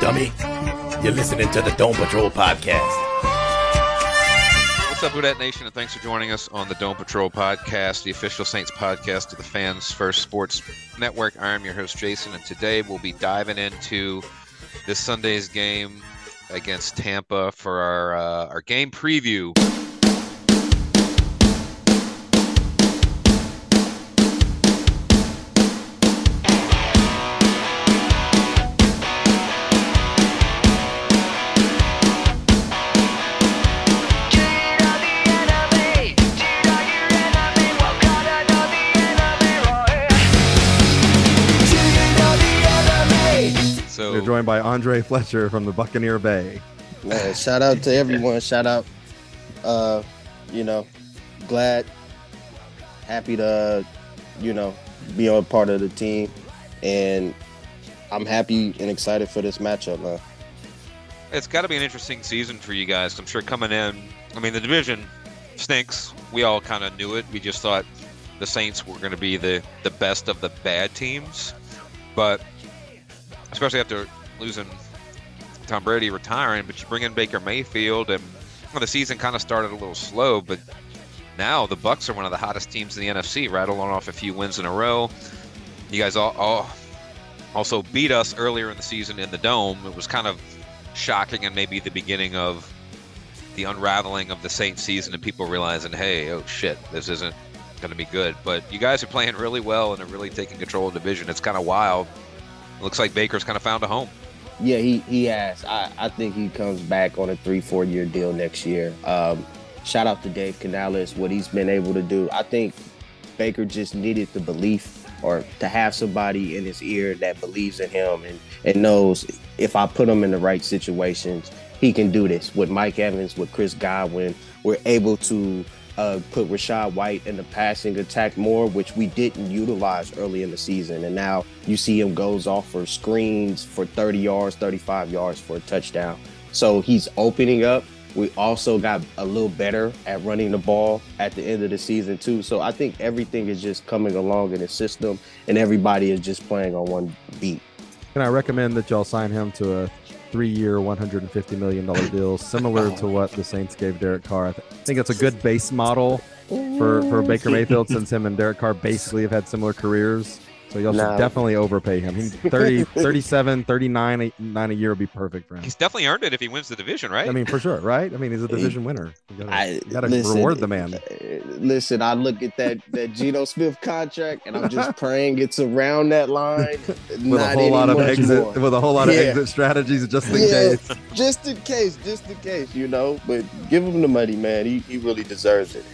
Dummy. You're listening to the Dome Patrol podcast. What's up, Who Dat Nation, and thanks for joining us on the Dome Patrol podcast, the official Saints podcast of the Fans First Sports Network. I am your host, Jason, and today we'll be diving into this Sunday's game against Tampa for our uh, our game preview. Joined by Aundre Fletcher from the Buccaneer Bay. Man, shout out to everyone. Shout out, uh, you know, glad, happy to, you know, be a part of the team, and I'm happy and excited for this matchup, man. it's got to be an interesting season for you guys. I'm sure coming in, I mean, the division stinks. We all kind of knew it. We just thought the Saints were going to be the the best of the bad teams, but especially after losing Tom Brady retiring, but you bring in Baker Mayfield, and well, the season kind of started a little slow, but now the Bucs are one of the hottest teams in the NFC, rattling off a few wins in a row. You guys all, all also beat us earlier in the season in the dome. It was kind of shocking and maybe the beginning of the unraveling of the Saints season and people realizing, hey, oh shit, this isn't going to be good. But you guys are playing really well and are really taking control of the division. It's kind of wild. It looks like Baker's kind of found a home. Yeah, he he has. I, I think he comes back on a three four year deal next year. Um, shout out to Dave Canales, what he's been able to do. I think Baker just needed the belief or to have somebody in his ear that believes in him and, and knows if I put him in the right situations, he can do this. With Mike Evans, with Chris Godwin, we're able to uh, put Rachaad White in the passing attack more, which we didn't utilize early in the season. And now you see him goes off for screens for 30 yards, 35 yards for a touchdown. So he's opening up. We also got a little better at running the ball at the end of the season too. So I think everything is just coming along in the system, and everybody is just playing on one beat. Can I recommend that y'all sign him to a three-year, $150 million deal, similar to what the Saints gave Derek Carr. I, th- I think it's a good base model for, for Baker Mayfield since him and Derek Carr basically have had similar careers. So you'll Nah. definitely overpay him. He 30, 37, 39 a- nine a year would be perfect for him. He's definitely earned it if he wins the division, right? I mean, for sure, right? I mean, he's a division winner. You gotta, I you gotta listen, reward the man. uh, Listen, I look at that that Geno Smith contract, and I'm just praying it's around that line. With a whole lot of exit, with a whole lot of Yeah. exit strategies, just in Yeah, case. just in case, just in case, you know. But give him the money, man. He, he really deserves it.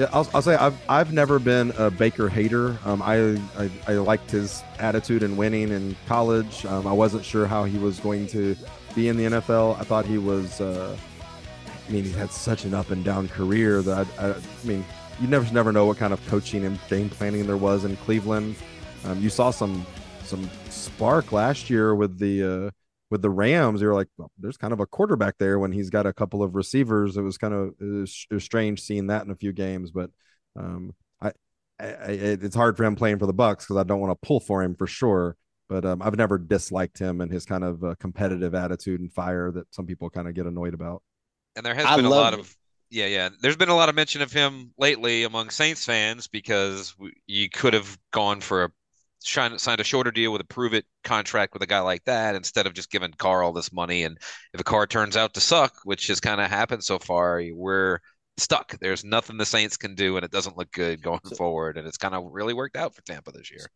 Yeah, I'll, I'll say I've I've never been a Baker hater. Um, I, I I liked his attitude in winning in college. Um, I wasn't sure how he was going to be in the NFL. I thought he was. Uh, I mean, he had such an up and down career that I, I, I mean, you never never know what kind of coaching and game planning there was in Cleveland. Um, you saw some some spark last year with the uh, with the Rams. You're like, well, there's kind of a quarterback there when he's got a couple of receivers. It was kind of it was, it was strange seeing that in a few games, but um, I, I, I it's hard for him playing for the Bucs because I don't want to pull for him for sure. But um, I've never disliked him and his kind of uh, competitive attitude and fire that some people kind of get annoyed about. And there has I been a lot it. of yeah, yeah. There's been a lot of mention of him lately among Saints fans because you could have gone for a shine, signed a shorter deal with a prove it contract with a guy like that instead of just giving Carr all this money. And if a Carr turns out to suck, which has kind of happened so far, we're stuck. There's nothing the Saints can do, and it doesn't look good going forward. And it's kind of really worked out for Tampa this year.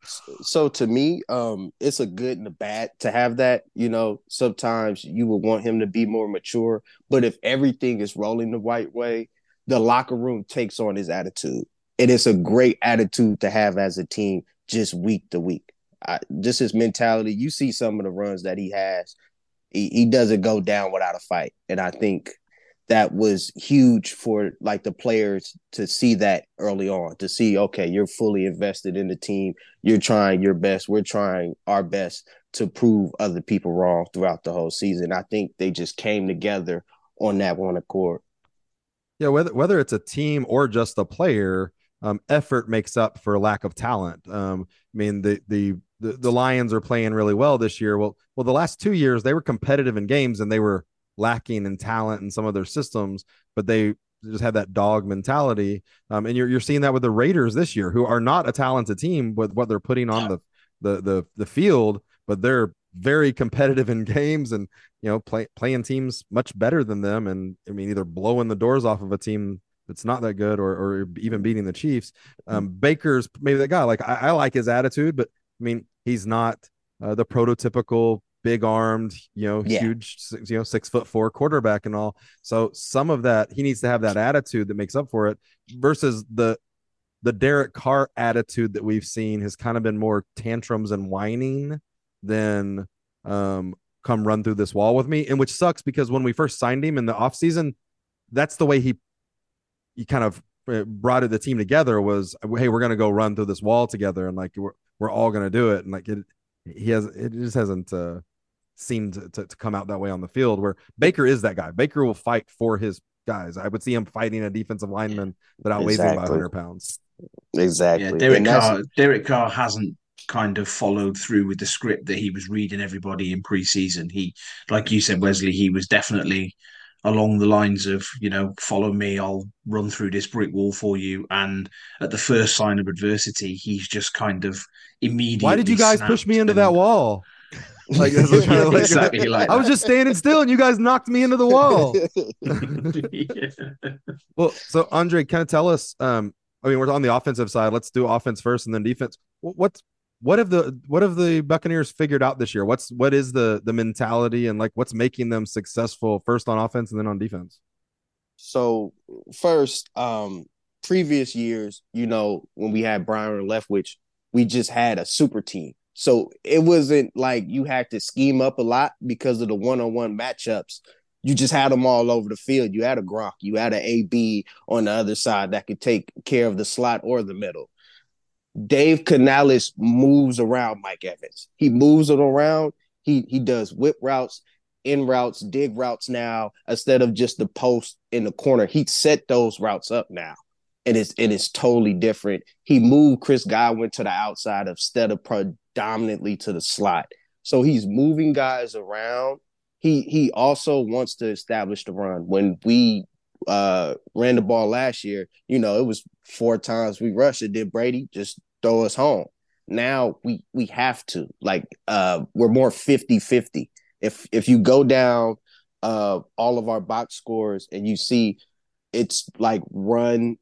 So to me, um, it's a good and a bad to have that. You know, sometimes you would want him to be more mature, but if everything is rolling the right way, the locker room takes on his attitude. And it's a great attitude to have as a team, just week to week. I, just his mentality. You see some of the runs that he has. He, he doesn't go down without a fight, and I think that was huge for like the players to see that early on. To see, okay, you're fully invested in the team you're trying your best. We're trying our best to prove other people wrong throughout the whole season. I think they just came together on that one accord. Yeah, whether whether it's a team or just a player, um, effort makes up for lack of talent. Um, I mean, the, the the the Lions are playing really well this year. Well, well, the last two years they were competitive in games and they were lacking in talent in some of their systems, but they just had that dog mentality. Um, and you're you're seeing that with the Raiders this year, who are not a talented team with what they're putting on the the the the field, but they're very competitive in games and you know play, playing teams much better than them and i mean either blowing the doors off of a team that's not that good or, or even beating the chiefs um baker's maybe that guy. Like I, I like his attitude but i mean he's not uh, the prototypical big armed you know Yeah. huge six- you know six foot four quarterback and all. So some of that he needs to have that attitude that makes up for it versus the the Derek Carr attitude that we've seen has kind of been more tantrums and whining than um come run through this wall with me and which sucks because when we first signed him in the offseason that's the way he he kind of uh, brought the team together was hey we're going to go run through this wall together and like we're, we're all going to do it and like it he has it just hasn't uh seemed to, to, to come out that way on the field where Baker is that guy Baker will fight for his guys I would see him fighting a defensive lineman that outweighs him by 100 pounds Exactly. Yeah, Derek And Carr. Derek Carr hasn't kind of followed through with the script that he was reading everybody in preseason. He, like you said, Wesley, he was definitely along the lines of, you know, follow me, I'll run through this brick wall for you. And at the first sign of adversity, he's just kind of immediately. why did you guys push me into and- that wall like, that's kind of like- Exactly like I was just standing still and you guys knocked me into the wall Yeah. Well, so Aundre, kind of tell us. Um, I mean, we're on the offensive side. Let's do offense first, and then defense. Wh- What's what have the what have the Buccaneers figured out this year? What's what is the the mentality and like what's making them successful first on offense and then on defense? So first, um, previous years, you know, when we had Byron Leftwich, we just had a super team. So it wasn't like you had to scheme up a lot because of the one-on-one matchups. You just had them all over the field. You had a Gronk, you had an AB on the other side that could take care of the slot or the middle. Dave Canales moves around Mike Evans. He moves it around. He he does whip routes, in routes, dig routes now instead of just the post in the corner. He set those routes up now. And it's it is totally different. He moved Chris Godwin to the outside instead of predominantly to the slot. So he's moving guys around. he he also wants to establish the run. When we uh ran the ball last year, you know, it was four times we rushed it. Did Brady just throw us home? Now we we have to. Like uh we're more 50-50. If if you go down uh all of our box scores and you see it's like run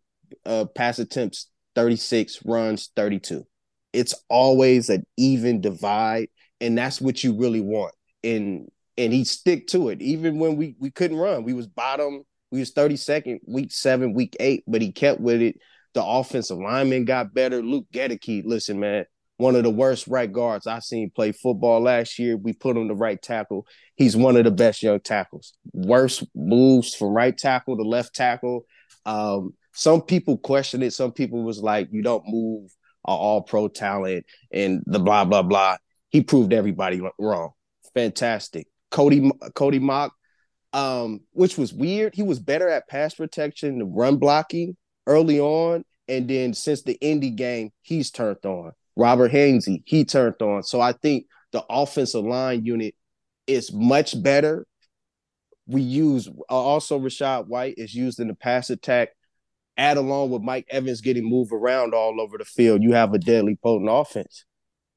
uh pass attempts 36 runs 32 it's always an even divide and that's what you really want and and he stick to it even when we we couldn't run we was bottom we was 32nd week 7 week 8 but he kept with it the offensive lineman got better luke Goedeke, listen man one of the worst right guards I've seen play football last year. We put him the right tackle. He's one of the best young tackles. Wirfs moves from right tackle to left tackle. Um, some people questioned it. Some people was like, you don't move an all pro talent and the blah blah blah. He proved everybody wrong. Fantastic. Cody Cody Mauch, um, which was weird. He was better at pass protection, the run blocking early on, and then since the Indy game, he's turned on. Robert Hainsey, he turned on. So I think the offensive line unit is much better. We use uh, also Rachaad White is used in the pass attack add along with Mike Evans getting moved around all over the field, you have a deadly potent offense.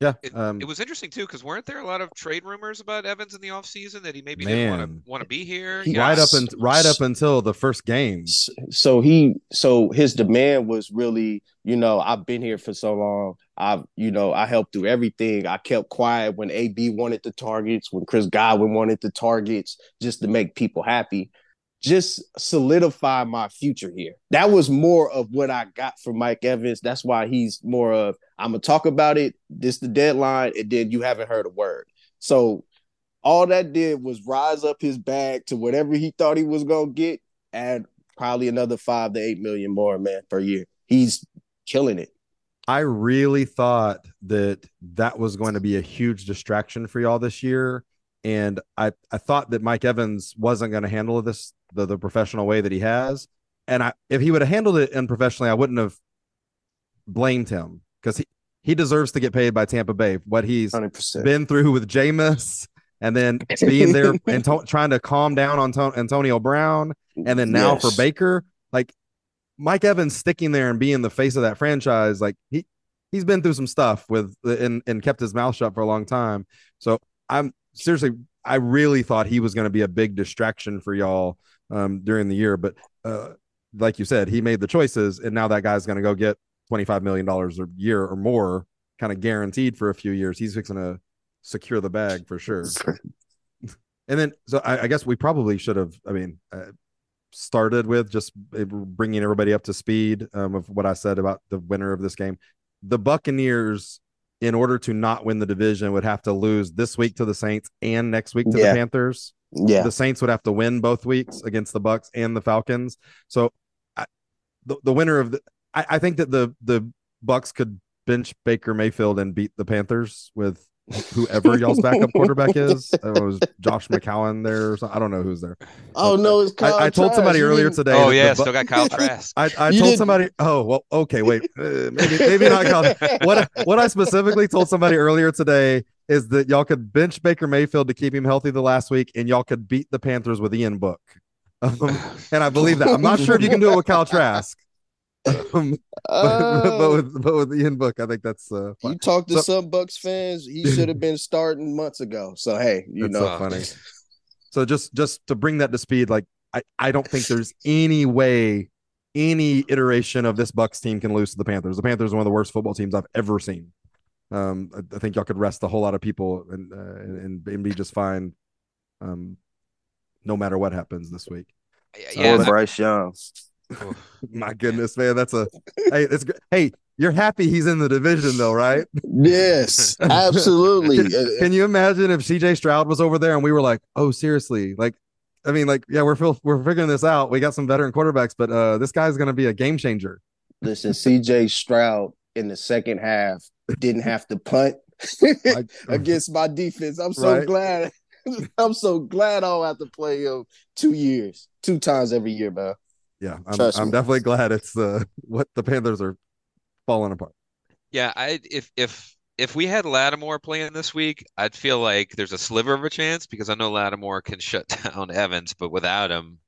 Yeah. It, um, it was interesting too because weren't there a lot of trade rumors about Evans in the offseason that he maybe Man. didn't want to want to be here? He- right up and right up until the first game. So he, so his demand was really, you know, I've been here for so long. I've, you know, I helped through everything. I kept quiet when AB wanted the targets, when Chris Godwin wanted the targets, just to make people happy. Just solidify my future here. That was more of what I got from Mike Evans. That's why he's more of I'm gonna talk about it. This the deadline, and then you haven't heard a word. So all that did was rise up his bag to whatever he thought he was gonna get, add probably another five to eight million more, man, per year. He's killing it. I really thought that that was going to be a huge distraction for y'all this year. And I, I thought that Mike Evans wasn't going to handle this the, the professional way that he has. And I, if he would have handled it unprofessionally, I wouldn't have blamed him because he, he deserves to get paid by Tampa Bay. What he's Hundred percent. been through with Jameis and then being there and to- trying to calm down on to- Antonio Brown and then now for Baker, like Mike Evans sticking there and being the face of that franchise, like he he's been through some stuff with and and kept his mouth shut for a long time. So I'm seriously, I really thought he was going to be a big distraction for y'all um, during the year, but uh, like you said, he made the choices, and now that guy's going to go get twenty five million dollars a year or more, kind of guaranteed for a few years. He's fixing to secure the bag for sure. And then, so I, I guess we probably should have. I mean, uh, started with just bringing everybody up to speed um, of what I said about the winner of this game. The Buccaneers, in order to not win the division, would have to lose this week to the Saints and next week to Yeah. the Panthers. Yeah. The Saints would have to win both weeks against the Bucs and the Falcons. So, I, the the winner of the, I, I think that the the Bucs could bench Baker Mayfield and beat the Panthers with whoever y'all's backup quarterback is. I don't know, it was Josh McCown there or something. I don't know who's there. Oh no, it's Kyle I, I told somebody You earlier today. Oh yeah, the still got Kyle Trask. I, I You told didn't- somebody. Oh well, okay, wait, uh, maybe maybe not. Kyle. What what I specifically told somebody earlier today is that y'all could bench Baker Mayfield to keep him healthy the last week, and y'all could beat the Panthers with Ian Book. Um, and I believe that. I'm not sure if you can do it with Kyle Trask, um, but, but with but with Ian Book, I think that's uh, you fun. talked to So- some Bucs fans. He should have been starting months ago. So hey, you It's know, so funny. So just just to bring that to speed, like I, I don't think there's any way any iteration of this Bucs team can lose to the Panthers. The Panthers are one of the worst football teams I've ever seen. Um, I, I think y'all could rest a whole lot of people and uh, and, and be just fine. Um, no matter what happens this week. yeah, or that- Bryce Young. My goodness, man, that's a hey. It's. Hey, you're happy he's in the division though, right? Yes, absolutely. Can, can you imagine if CJ Stroud was over there and we were like, oh, seriously, like, I mean, like, yeah, we're fil- we're figuring this out. We got some veteran quarterbacks, but uh, this guy's going to be a game changer. Listen, CJ Stroud in the second half didn't have to punt against my defense. I'm so Right. glad. I'm so glad I don't have to play him two years, two times every year, man. Yeah, I'm, I'm definitely glad it's the what the Panthers are falling apart. Yeah, I if if if we had Lattimore playing this week, I'd feel like there's a sliver of a chance because I know Lattimore can shut down Evans, but without him,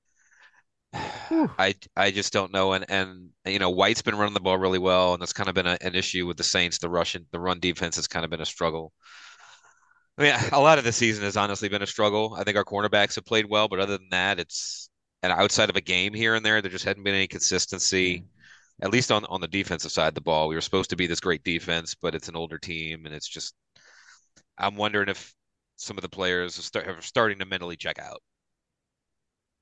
I I just don't know. And and you know, White's been running the ball really well, and that's kind of been a, an issue with the Saints. The Russian the run defense has kind of been a struggle. I mean, a lot of the season has honestly been a struggle. I think our cornerbacks have played well, but other than that, it's and outside of a game here and there, there just hadn't been any consistency. At least on on the defensive side of the ball, we were supposed to be this great defense, but it's an older team, and it's just. I'm wondering if some of the players are, start, are starting to mentally check out.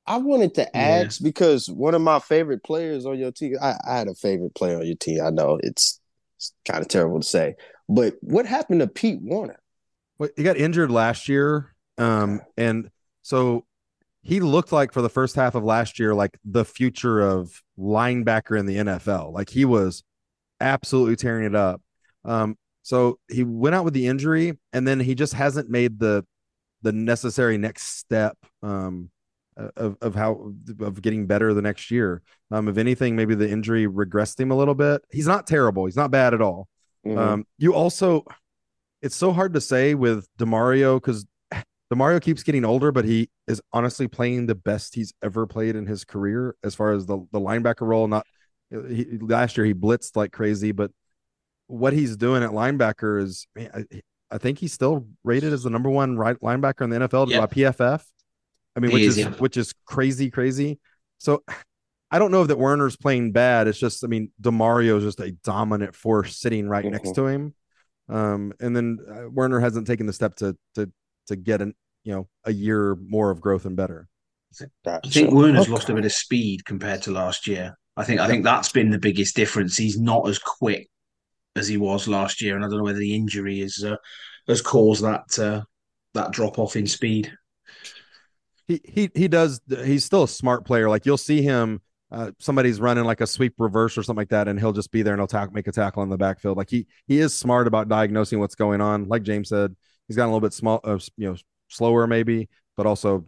I wanted to ask yeah. because one of my favorite players on your team, I, I, had a favorite player on your team. I know it's, it's kind of terrible to say, but what happened to Pete Werner? Well, he got injured last year. Um, and so he looked like for the first half of last year, like the future of linebacker in the NFL. Like he was absolutely tearing it up. Um, so he went out with the injury and then he just hasn't made the the necessary next step. Um, of, of how of getting better the next year. Um, if anything, maybe the injury regressed him a little bit. He's not terrible. He's not bad at all. Mm-hmm. Um, you also, it's so hard to say with Demario because Demario keeps getting older, but he is honestly playing the best he's ever played in his career as far as the the linebacker role. Not he, last year he blitzed like crazy, but what he's doing at linebacker is, man, I, I think he's still rated as the number one right linebacker in the NFL yep. by PFF. I mean, which is which is crazy, crazy. So I don't know that Werner's playing bad. It's just, I mean, Demario is just a dominant force sitting right mm-hmm. next to him. Um, and then uh, Werner hasn't taken the step to to to get an you know a year more of growth and better. I think Werner's okay. lost a bit of speed compared to last year. I think I think that's been the biggest difference. He's not as quick as he was last year, and I don't know whether the injury is uh, has caused that uh, that drop off in speed he he he does. He's still a smart player. Like you'll see him. Uh, somebody's running like a sweep reverse or something like that, and he'll just be there and he'll tack, make a tackle in the backfield. Like he he is smart about diagnosing what's going on. Like James said, he's gotten a little bit small, uh, you know, slower maybe, but also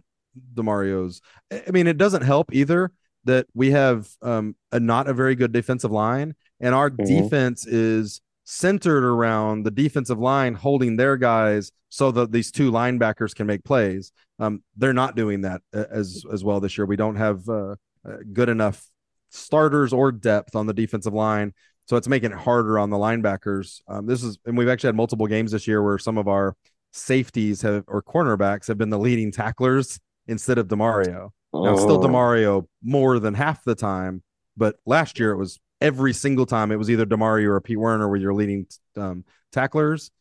Demario's. I mean, it doesn't help either that we have um, a not a very good defensive line, and our mm-hmm. defense is centered around the defensive line holding their guys so that these two linebackers can make plays. Um, they're not doing that uh, as as well this year. We don't have uh, uh, good enough starters or depth on the defensive line, so it's making it harder on the linebackers. Um, this is, and we've actually had multiple games this year where some of our safeties have or cornerbacks have been the leading tacklers instead of Demario. Now, still oh. Demario more than half the time, but last year it was every single time it was either Demario or Pete Werner were you're leading um, tacklers.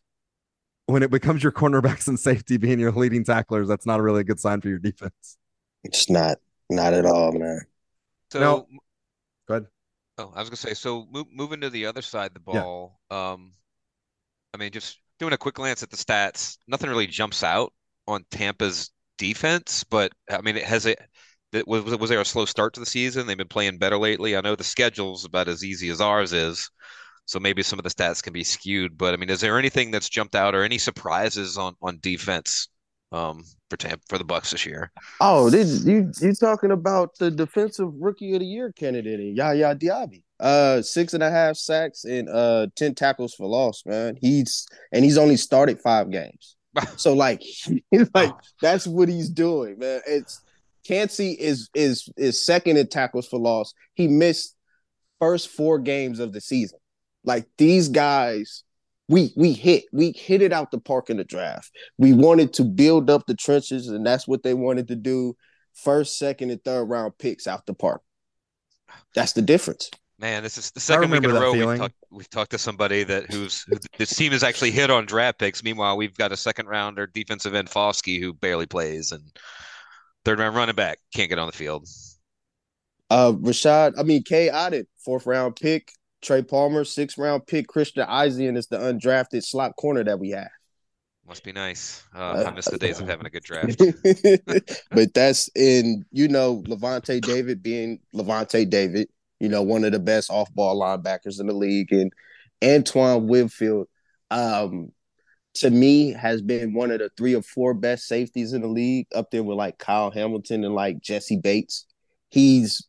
When it becomes your cornerbacks and safety being your leading tacklers, that's not a really good sign for your defense. It's not, not at all, man. So, no. go ahead. Oh, I was gonna say. So, move, moving to the other side of the ball. Yeah. Um, I mean, just doing a quick glance at the stats, nothing really jumps out on Tampa's defense, but I mean, it has it was was there a slow start to the season? They've been playing better lately. I know the schedule's about as easy as ours is, so maybe some of the stats can be skewed. But I mean, is there anything that's jumped out or any surprises on on defense um, for Tampa for the Bucks this year? Oh, this, you you talking about the defensive rookie of the year candidate, Yaya Diaby? Uh, six and a half sacks and uh ten tackles for loss. Man, he's and he's only started five games. so like, like that's what he's doing, man. It's Kancey is is is second in tackles for loss. He missed first four games of the season. Like these guys, we we hit we hit it out the park in the draft. We wanted to build up the trenches, and that's what they wanted to do. First, second, and third round picks out the park. That's the difference. Man, this is the second week in a row we've talked, we've talked to somebody that who's this team has actually hit on draft picks. Meanwhile, we've got a second rounder defensive end Foskey who barely plays, and Third round running back can't get on the field. Uh, Rachaad, I mean Cade Otton, fourth round pick. Trey Palmer, sixth round pick. Christian Izien is the undrafted slot corner that we have. Must be nice. Uh, I miss the days of having a good draft. but that's in you know Lavonte David being Lavonte David, you know one of the best off ball linebackers in the league, and Antoine Winfield. Um, to me has been one of the three or four best safeties in the league, up there with like Kyle Hamilton and like Jessie Bates. He's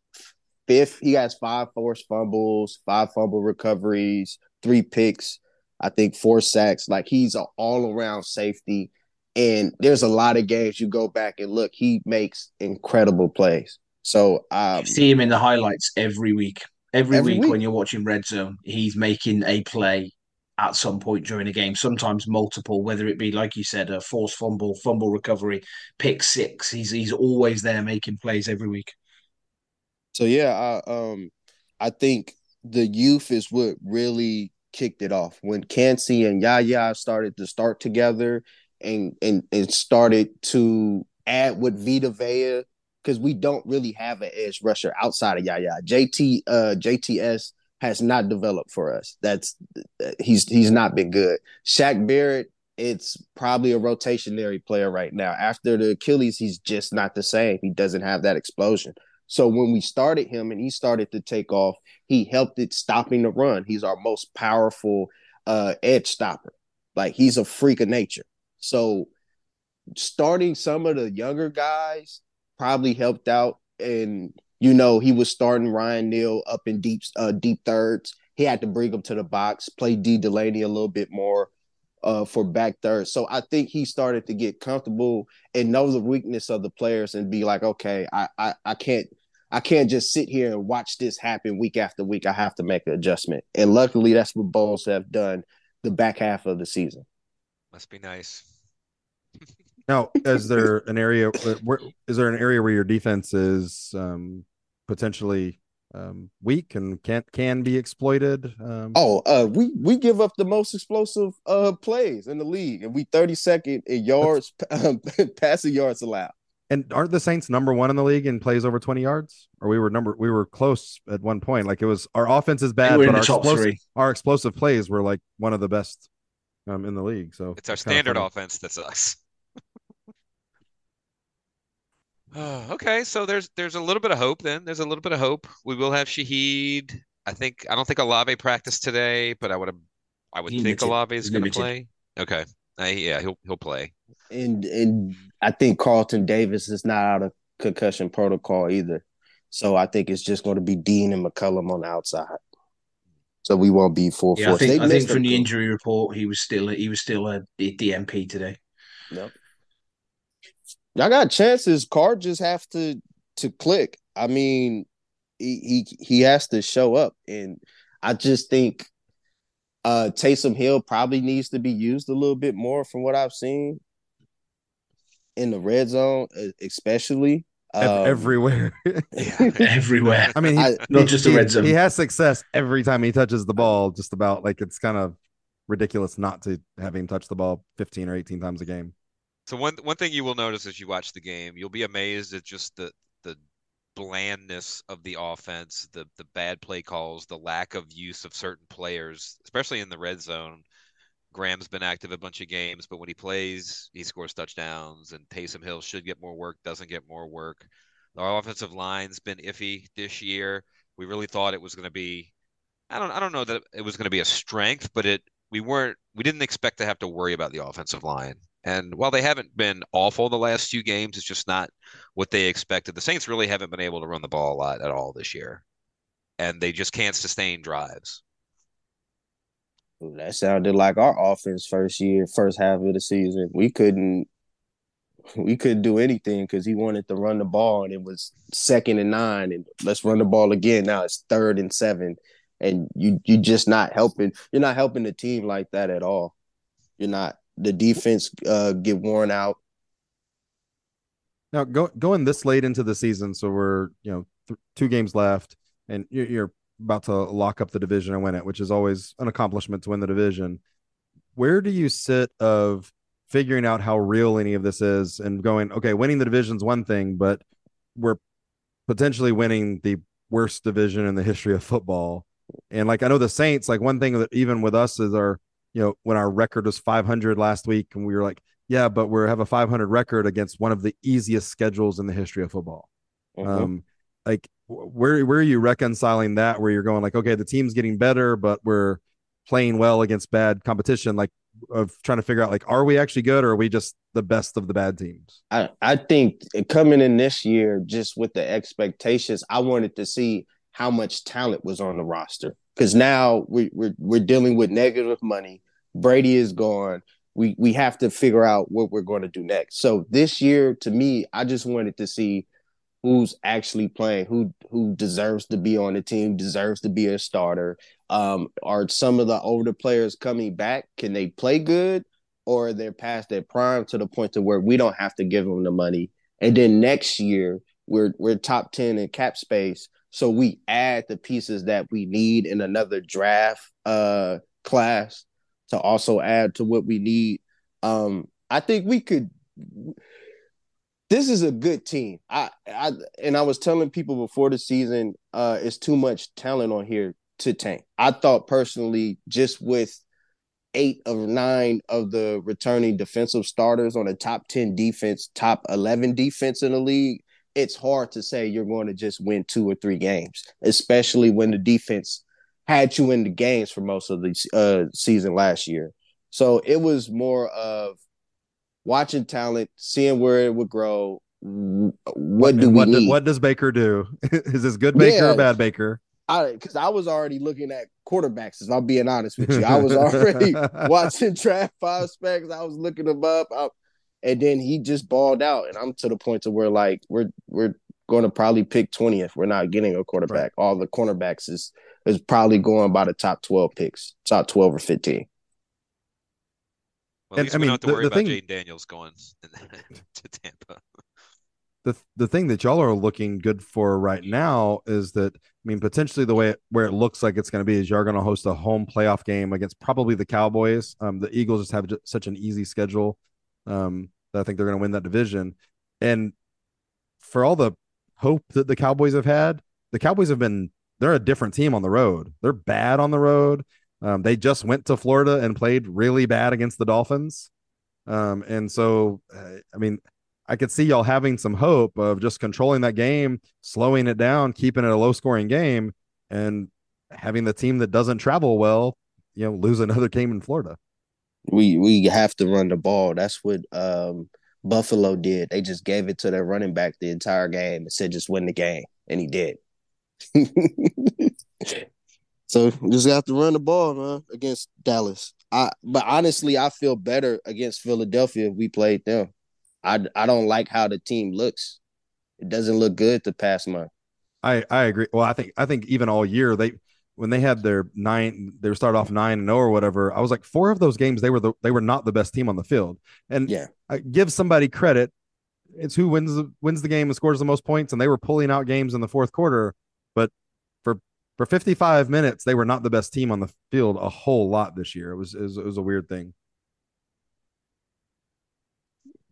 fifth. He has five forced fumbles, five fumble recoveries, three picks. I think four sacks. Like he's an all around safety. And there's a lot of games you go back and look, he makes incredible plays. So um, see him in the highlights every week. Every, every week, week when you're watching Red Zone, he's making a play at some point during a game, sometimes multiple, whether it be like you said, a forced fumble, fumble recovery, pick six. He's he's always there making plays every week. So yeah, I um I think the youth is what really kicked it off when Kancey and Yaya started to start together and and and started to add with Vita Vea because we don't really have an edge rusher outside of Yaya. JT uh JTS has not developed for us. That's he's he's not been good. Shaq Barrett, it's probably a rotationary player right now. After the Achilles, he's just not the same. He doesn't have that explosion. So when we started him and he started to take off, he helped it stopping the run. He's our most powerful uh, edge stopper. Like he's a freak of nature. So starting some of the younger guys probably helped out. And you know, he was starting Ryan Neal up in deep uh, deep thirds. He had to bring him to the box, play Dee Delaney a little bit more uh, for back third. So I think he started to get comfortable and know the weakness of the players and be like, okay, I I, I can't I can't just sit here and watch this happen week after week. I have to make an adjustment. And luckily that's what Bowles have done the back half of the season. Must be nice. Now, is there an area where is there an area where your defense is um, potentially um, weak and can can be exploited? Um, oh, uh, we we give up the most explosive uh, plays in the league, and we thirty second in yards passing yards allowed. And aren't the Saints number one in the league in plays over twenty yards? Or we were number we were close at one point. Like it was our offense is bad, but our explosive, our explosive plays were like one of the best um, in the league. So it's our standard offense that sucks. okay, so there's there's a little bit of hope. Then there's a little bit of hope. We will have Shaheed. I think I don't think Olave practiced today, but I would have. I would he think Olave is going to play. Okay, uh, yeah, he'll he'll play. And and I think Carlton Davis is not out of concussion protocol either. So I think it's just going to be Dean and McCollum on the outside. So we won't be full yeah, force. I think, I think from the injury report, he was still he was still a DNP today. Yep. Y'all got chances. Carr just have to to click. I mean, he he he has to show up, and I just think uh Taysom Hill probably needs to be used a little bit more from what I've seen in the red zone, especially. Um, everywhere, everywhere. I mean, he, I, not just the red zone. He has success every time he touches the ball. Just about like it's kind of ridiculous not to have him touch the ball 15 or 18 times a game. So one one thing you will notice as you watch the game, you'll be amazed at just the the blandness of the offense, the the bad play calls, the lack of use of certain players, especially in the red zone. Graham's been active a bunch of games, but when he plays, he scores touchdowns. And Taysom Hill should get more work, doesn't get more work. Our offensive line's been iffy this year. We really thought it was going to be. I don't. I don't know that it was going to be a strength, but it. We weren't. We didn't expect to have to worry about the offensive line. And while they haven't been awful the last few games, it's just not what they expected. The Saints really haven't been able to run the ball a lot at all this year. And they just can't sustain drives. That sounded like our offense first year, first half of the season. We couldn't we couldn't do anything because he wanted to run the ball and it was second and nine and let's run the ball again. Now it's third and seven. And you you just not helping you're not helping the team like that at all. You're not the defense uh, get worn out. Now, go, going this late into the season, so we're you know th- two games left, and you're, you're about to lock up the division and win it, which is always an accomplishment to win the division. Where do you sit of figuring out how real any of this is, and going, okay, winning the division is one thing, but we're potentially winning the worst division in the history of football. And like I know the Saints, like one thing that even with us is our you know, when our record was 500 last week, and we were like, yeah, but we have a 500 record against one of the easiest schedules in the history of football. Mm-hmm. Um, like, where where are you reconciling that? Where you're going like, okay, the team's getting better, but we're playing well against bad competition. Like, of trying to figure out like, are we actually good, or are we just the best of the bad teams? I I think coming in this year, just with the expectations, I wanted to see how much talent was on the roster because now we, we're we're dealing with negative money Brady is gone. We we have to figure out what we're going to do next. So this year, to me, I just wanted to see who's actually playing, who who deserves to be on the team, deserves to be a starter. Um, are some of the older players coming back? Can they play good, or they're past their prime to the point to where we don't have to give them the money? And then next year, we're we're top ten in cap space, so we add the pieces that we need in another draft uh, class to also add to what we need. Um, I think we could this is a good team. I, I and I was telling people before the season, uh, it's too much talent on here to tank. I thought personally, just with eight of nine of the returning defensive starters on a top 10 defense, top 11 defense in the league, it's hard to say you're going to just win two or three games, especially when the defense had you in the games for most of the uh, season last year. So it was more of watching talent, seeing where it would grow. What do we what, need? what does Baker do? Is this good Baker yeah, or bad Baker? I because I was already looking at quarterbacks. If I'm being honest with you, I was already watching draft prospects. I was looking them up, I, and then he just balled out. And I'm to the point to where like we're we're going to probably pick 20th. We're not getting a quarterback. Right. All the cornerbacks is is probably going by the top 12 picks, top 12 or 15. Well, at and, least I we mean, don't have to the, worry the about thing, Jayden Daniels going to Tampa. The the thing that y'all are looking good for right now is that I mean potentially the way it, where it looks like it's going to be is you're going to host a home playoff game against probably the Cowboys. Um, the Eagles just have such an easy schedule um, that I think they're going to win that division. And for all the hope that the Cowboys have had, the Cowboys have been they're a different team on the road. They're bad on the road. Um, they just went to Florida and played really bad against the Dolphins. Um, and so, uh, I mean, I could see y'all having some hope of just controlling that game, slowing it down, keeping it a low scoring game, and having the team that doesn't travel well, you know, lose another game in Florida. We we have to run the ball. That's what um, Buffalo did. They just gave it to their running back the entire game and said just win the game, and he did. So just have to run the ball, man, against Dallas. I but honestly, I feel better against Philadelphia if we played them. I I don't like how the team looks. It doesn't look good the past month. I I agree. Well, I think I think even all year they when they had their nine they started off nine and zero oh or whatever. I was like four of those games they were the they were not the best team on the field. And yeah, I give somebody credit. It's who wins the wins the game and scores the most points, and they were pulling out games in the fourth quarter. For 55 minutes, they were not the best team on the field a whole lot this year. It was it was, it was a weird thing.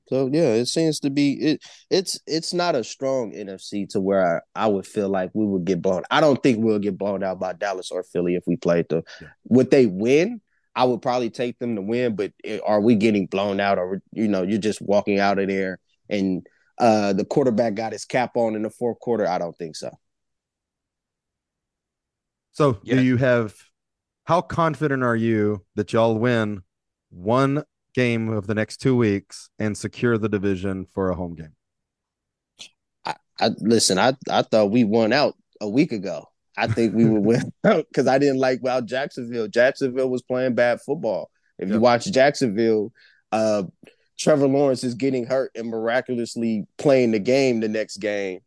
So yeah, it seems to be it. It's it's not a strong NFC to where I, I would feel like we would get blown. I don't think we'll get blown out by Dallas or Philly if we played them. Yeah. Would they win? I would probably take them to win, but are we getting blown out or you know you're just walking out of there and uh the quarterback got his cap on in the fourth quarter? I don't think so. So, yeah. do you have how confident are you that y'all win one game of the next two weeks and secure the division for a home game? I, I listen. I I thought we won out a week ago. I think we would win out because I didn't like well Jacksonville. Jacksonville was playing bad football. If yep. you watch Jacksonville, uh, Trevor Lawrence is getting hurt and miraculously playing the game the next game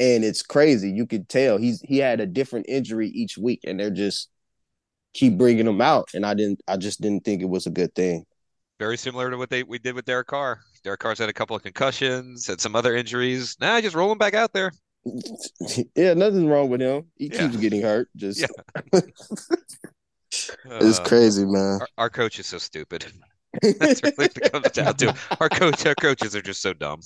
and it's crazy. You could tell he's he had a different injury each week, and they're just keep bringing him out. And I didn't, I just didn't think it was a good thing. Very similar to what they we did with Derek Carr. Derek Carr's had a couple of concussions, had some other injuries. Now nah, just roll him back out there. yeah, nothing's wrong with him. He yeah. keeps getting hurt. Just yeah. it's uh, crazy, man. Our, our, coach is so stupid. That's really what it comes down to. Our coach, our coaches are just so dumb.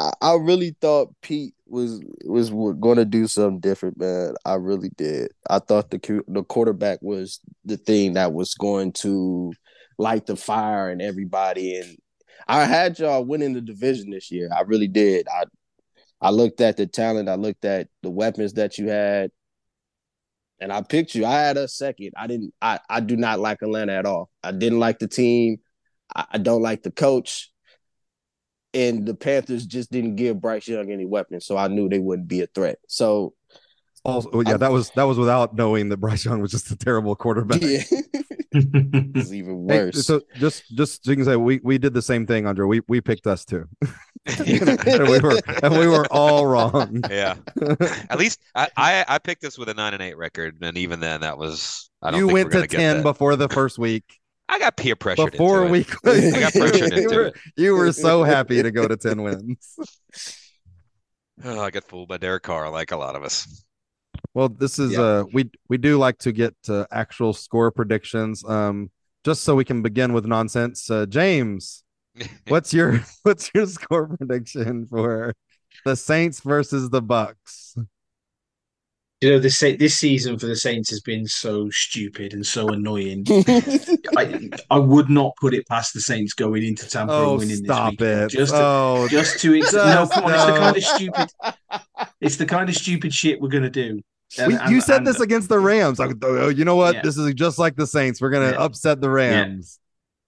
I, I really thought Pete was was going to do something different, man. I really did. I thought the the quarterback was the thing that was going to light the fire and everybody. And I had y'all winning the division this year. I really did. I I looked at the talent. I looked at the weapons that you had, and I picked you. I had a second. I didn't. I I do not like Atlanta at all. I didn't like the team. I, I don't like the coach and the Panthers just didn't give Bryce Young any weapons, so I knew they wouldn't be a threat. So, also, oh, yeah, I, that was that was without knowing that Bryce Young was just a terrible quarterback. Yeah. It's even Hey, worse. so just just so you can say we we did the same thing, Aundre. We we picked us too. and we were and we were all wrong. Yeah. At least I, I I picked this with a nine and eight record, and even then that was I don't you think went we're to ten before the first week. I got peer pressured Before it. I got pressured you, were, you were so happy to go to ten wins. Oh, I got fooled by Derek Carr, like a lot of us. Well, this is Yeah. uh we we do like to get to actual score predictions. Um, just so we can begin with nonsense. Uh, James, what's your what's your score prediction for the Saints versus the Bucs? You know, this this season for the Saints has been so stupid and so annoying. I, I would not put it past the Saints going into Tampa Oh, and winning stop this weekend. it! Just to, oh, just to ex- no, come on, it's the kind of stupid. It's the kind of stupid shit we're gonna do. we, And- you said and- this against the Rams. Like, oh, you know what? Yeah. This is just like the Saints. We're gonna Yeah. upset the Rams.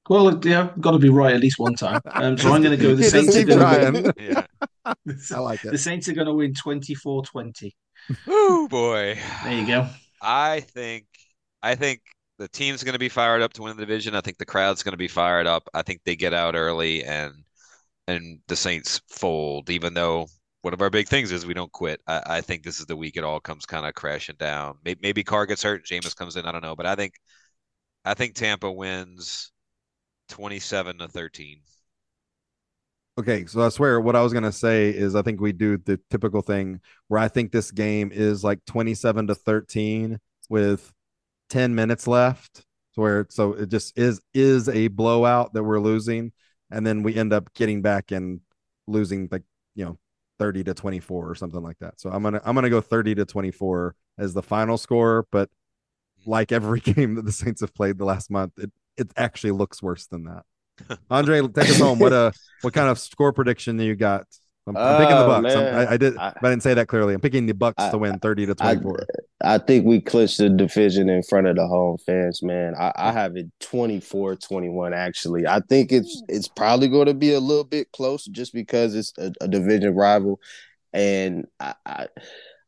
Well, yeah, got to be right at least one time. Um, so I'm going to go. The Saints are going trying. to Yeah. win. I like it. The. Saints are going to win 24-20. Oh boy. There you go. I think I think the team's going to be fired up to win the division. I think the crowd's going to be fired up. I think they get out early and and the Saints fold, even though one of our big things is we don't quit. I, I think this is the week it all comes kind of crashing down. Maybe, maybe Carr gets hurt, and Jameis comes in. I don't know, but I think I think Tampa wins twenty-seven to thirteen. Okay, so I swear what I was gonna say is I think we do the typical thing where I think this game is like 27 to 13 with 10 minutes left. So where so it just is is a blowout that we're losing, and then we end up getting back and losing like you know 30 to 24 or something like that. So I'm gonna I'm gonna go 30 to 24 as the final score, but hmm. like every game that the Saints have played the last month, it it actually looks worse than that. Aundre, take us home. What uh what kind of score prediction do you got? I'm, I'm picking the Oh, Bucs. I, I did, I- I didn't say that clearly. I'm picking the Bucs I- to win 30 to I, 24. I think we clinched the division in front of the home fans, man. I, I have it 24-21 actually. I think it's it's probably going to be a little bit close just because it's a, a division rival and I, I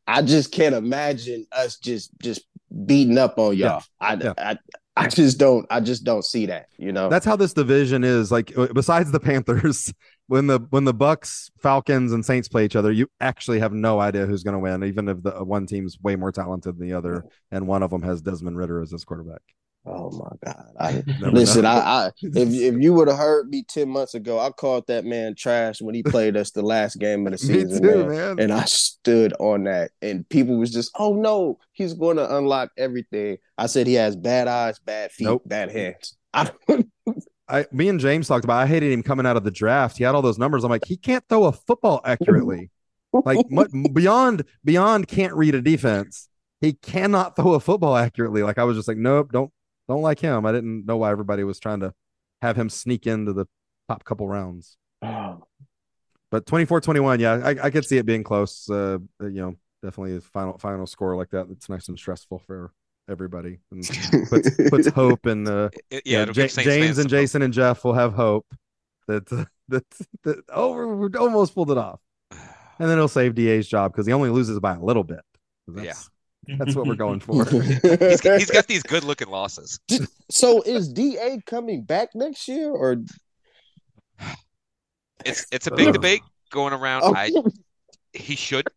I just can't imagine us just just beating up on y'all. I, Yeah. I I just don't I just don't see that, you know. That's how this division is. Like uh, besides the Panthers, when the when the Bucs, Falcons, and Saints play each other, you actually have no idea who's going to win, even if the one team's way more talented than the other, and one of them has Desmond Ridder as his quarterback. Oh my God! I, listen, know. I, I if if you would have heard me ten months ago, I called that man trash when he played us the last game of the season, too, man. man. And I stood on that, and people was just, "Oh no, he's going to unlock everything." I said he has bad eyes, bad feet, Nope. bad mm. hands. I don't, I, me and James talked about. I hated him coming out of the draft. He had all those numbers. I'm like, he can't throw a football accurately. like beyond beyond can't read a defense. He cannot throw a football accurately. Like I was just like, nope, don't don't like him. I didn't know why everybody was trying to have him sneak into the top couple rounds. But 24-21, yeah, I, I could see it being close. Uh, you know, definitely a final final score like that. It's nice and stressful for everybody and puts puts hope in uh, It- yeah, yeah, it'll Saints James and some hope. Jason and Jeff will have hope that that that oh we almost pulled it off, and then he'll save Da's job because he only loses by a little bit. That's, that's what we're going for. He's got, he's got these good-looking losses. so is Da coming back next year, or It's it's a big debate going around. Oh, I he should.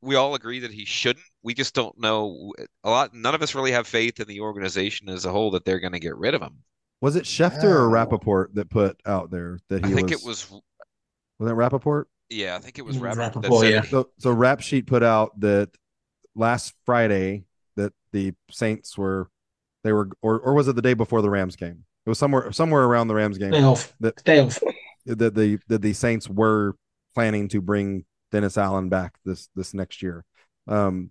We all agree that he shouldn't. We just don't know a lot. None of us really have faith in the organization as a whole that they're going to get rid of him. Was it Schefter or Oh. Rapoport that put out there that he I think was? it was. Was that Rapoport? Yeah, I think it was It was Rapoport that Rapoport, said yeah. So so Rap Sheet put out that last Friday that the Saints were they were or or was it the day before the Rams game? It was somewhere somewhere around the Rams game. Stay off. That- Stay off. that the that the Saints were planning to bring Dennis Allen back this this next year. Um,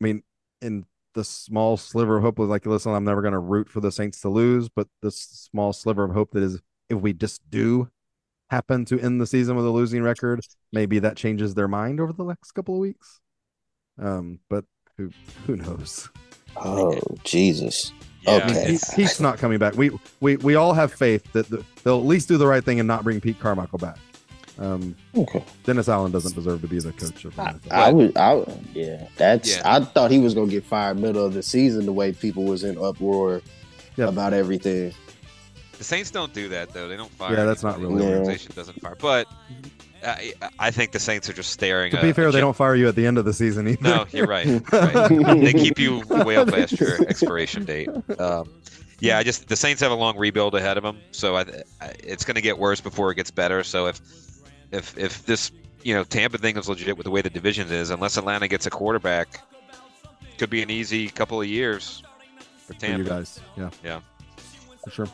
I mean, in the small sliver of hope was like, listen, I'm never going to root for the Saints to lose, but this small sliver of hope that is, if we just do happen to end the season with a losing record, maybe that changes their mind over the next couple of weeks. Um, but who who knows? oh Jesus? Yeah, Okay. He, it's- he's not coming back. We we we all have faith that the, they'll at least do the right thing and not bring Pete Carmichael back. Um, Okay. Dennis Allen doesn't deserve to be the coach of the I, I would, I would- yeah. That's. Yeah. I thought he was gonna get fired middle of the season. The way people was in uproar Yep. about everything. The Saints don't do that though. They don't fire. Yeah, that's not really- the Yeah. organization doesn't fire. But I, I think the Saints are just staring. To a- be fair, they don't fire you at the end of the season either. No, you're right. Right. they keep you way up past your expiration date. Um, yeah, I just the Saints have a long rebuild ahead of them, so I, I, it's going to get worse before it gets better. So if if if this you know Tampa thing is legit with the way the division is, unless Atlanta gets a quarterback, could be an easy couple of years for for Tampa. you guys. Yeah. Yeah. For sure.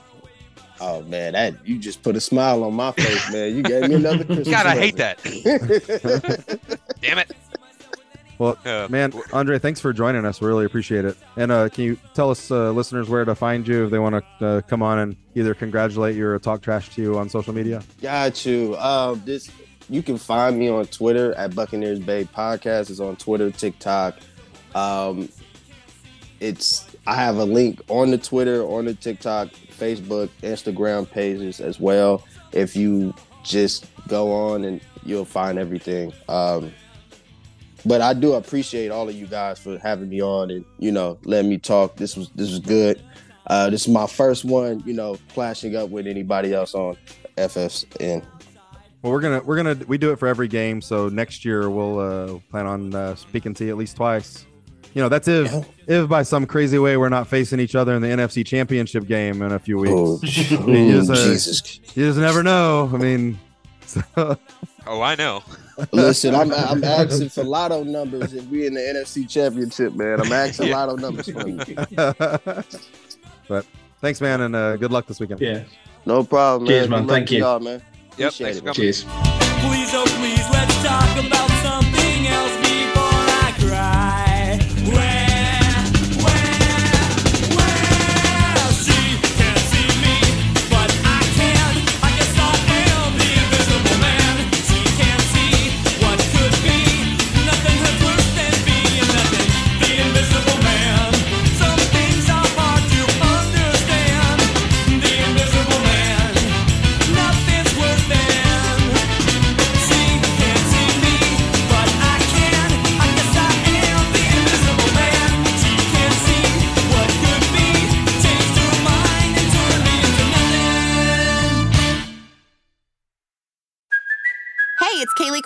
Oh man, that you just put a smile on my face, man. You gave me another Christmas. God, I hate that. Damn it. Well, Uh, man, Aundre, thanks for joining us. We really appreciate it. And uh, can you tell us, uh, listeners, where to find you if they want to uh, come on and either congratulate you or talk trash to you on social media? Got you. Um, this you can find me on Twitter at Buccaneers Bay Podcast. It's on Twitter, TikTok. Um, it's I have a link on the Twitter, on the TikTok, Facebook, Instagram pages as well. If you just go on and you'll find everything. Um, but I do appreciate all of you guys for having me on and you know letting me talk. This was this was good. Uh, this is my first one, you know, clashing up with anybody else on FSN. Well, we're gonna we're gonna we do it for every game. So next year we'll uh, plan on uh, speaking to you at least twice. You know, that's if Yeah. if by some crazy way we're not facing each other in the NFC Championship game in a few weeks. Oh, You just, uh, Jesus! You just never know. I mean, so, Oh, I know. Listen, I'm I'm asking for lotto numbers if we in the NFC Championship, man. I'm asking Yeah. lotto numbers for you. but thanks, man, and uh, good luck this weekend. Yeah. No problem, man. Cheers, Good man. Thank you. y'all, man. Yep. Appreciate Thanks it. for. Cheers. Please, oh please, let's talk about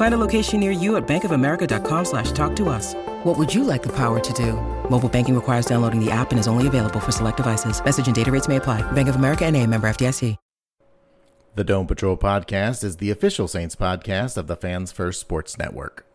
Find a location near you at bankofamerica.com slash talk to us. What would you like the power to do? Mobile banking requires downloading the app and is only available for select devices. Message and data rates may apply. Bank of America and a member FDIC. The Dome Patrol podcast is the official Saints podcast of the Fans First Sports Network.